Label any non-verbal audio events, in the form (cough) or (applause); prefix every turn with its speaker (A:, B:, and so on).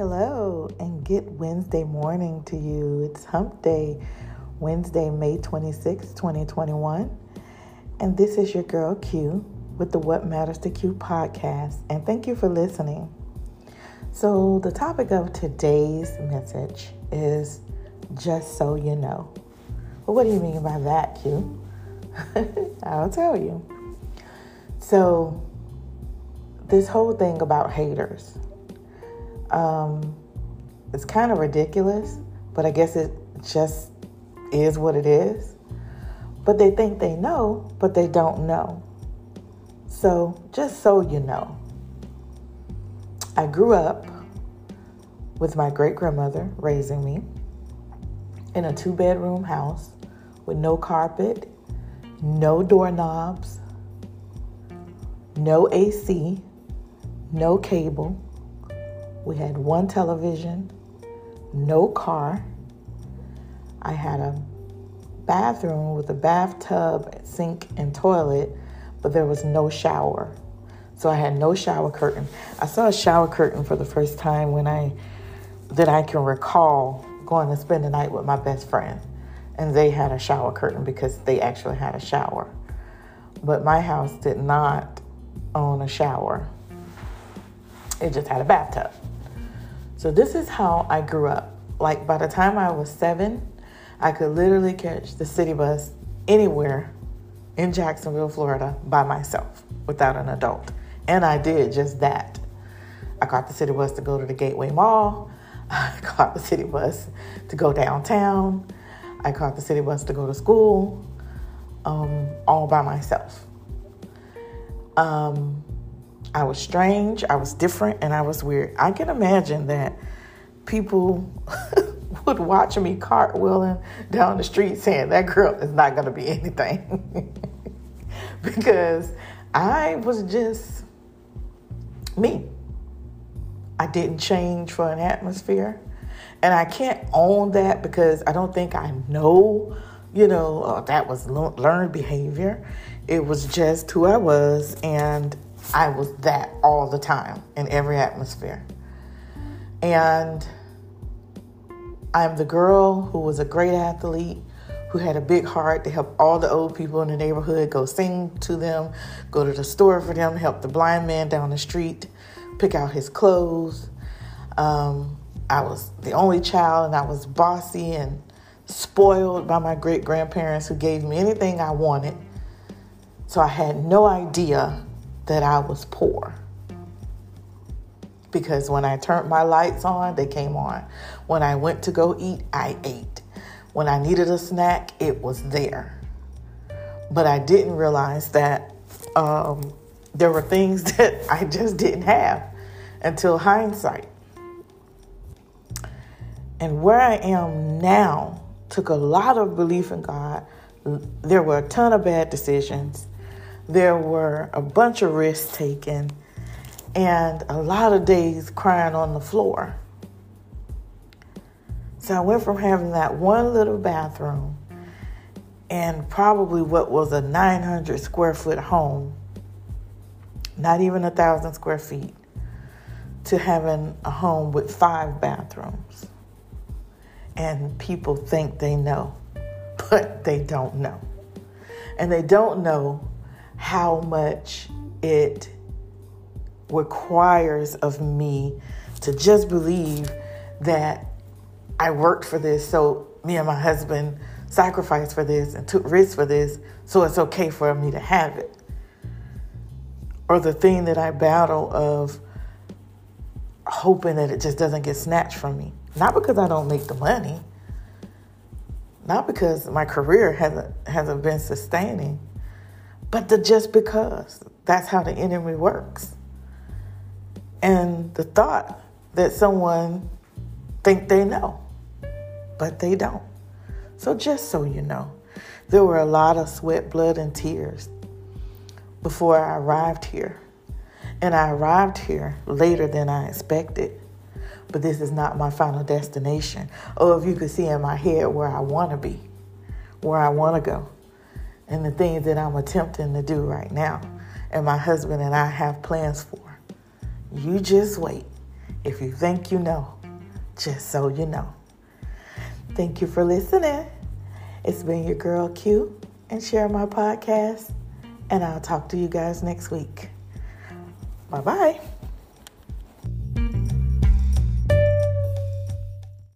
A: Hello, and good Wednesday morning to you. It's Hump Day, Wednesday, May 26, 2021. And this is your girl Q with the What Matters to Q podcast. And thank you for listening. So, the topic of today's message is just so you know. Well, what do you mean by that, Q? (laughs) I'll tell you. So, this whole thing about haters um, it's kind of ridiculous, but I guess it just is what it is. But they think they know, but they don't know. So, just so you know, I grew up with my great grandmother raising me in a two bedroom house with no carpet, no doorknobs, no AC, no cable we had one television, no car. I had a bathroom with a bathtub, sink, and toilet, but there was no shower. So I had no shower curtain. I saw a shower curtain for the first time when I that I can recall going to spend the night with my best friend. And they had a shower curtain because they actually had a shower. But my house did not own a shower. It just had a bathtub. So this is how I grew up. Like by the time I was seven, I could literally catch the city bus anywhere in Jacksonville, Florida by myself without an adult. And I did just that. I caught the city bus to go to the Gateway Mall. (laughs) I caught the city bus to go downtown. I caught the city bus to go to school, um, all by myself. Um, I was strange, I was different, and I was weird. I can imagine that people (laughs) would watch me cartwheeling down the street saying, That girl is not going to be anything. (laughs) because I was just me. I didn't change for an atmosphere. And I can't own that because I don't think I know, you know, uh, that was learned behavior. It was just who I was. And I was that all the time in every atmosphere. And I'm the girl who was a great athlete, who had a big heart to help all the old people in the neighborhood go sing to them, go to the store for them, help the blind man down the street pick out his clothes. Um, I was the only child, and I was bossy and spoiled by my great grandparents who gave me anything I wanted. So I had no idea that I was poor. Because when I turned my lights on, they came on. When I went to go eat, I ate. When I needed a snack, it was there. But I didn't realize that um, there were things (laughs) that I just didn't have until hindsight. And where I am now took a lot of belief in God. There were a ton of bad decisions there were a bunch of risks taken and a lot of days crying on the floor. So I went from having that one little bathroom and probably what was a 900 square foot home, not even a thousand square feet, to having a home with five bathrooms. And people think they know, (laughs) but they don't know. And they don't know how much it requires of me to just believe that I worked for this, so me and my husband sacrificed for this and took risks for this, so it's okay for me to have it. Or the thing that I battle of hoping that it just doesn't get snatched from me. Not because I don't make the money, not because my career hasn't hasn't been sustaining, but the just because. That's how the enemy works. And the thought that someone think they know, but they don't. So just so you know, there were a lot of sweat, blood, and tears before I arrived here. And I arrived here later than I expected. But this is not my final destination. Or if you could see in my head where I want to be, where I want to go and the things that I'm attempting to do right now, and my husband and I have plans for. You just wait. If you think you know, just so you know. Thank you for listening. It's been your girl Q and share my podcast, and I'll talk to you guys next week. Bye bye.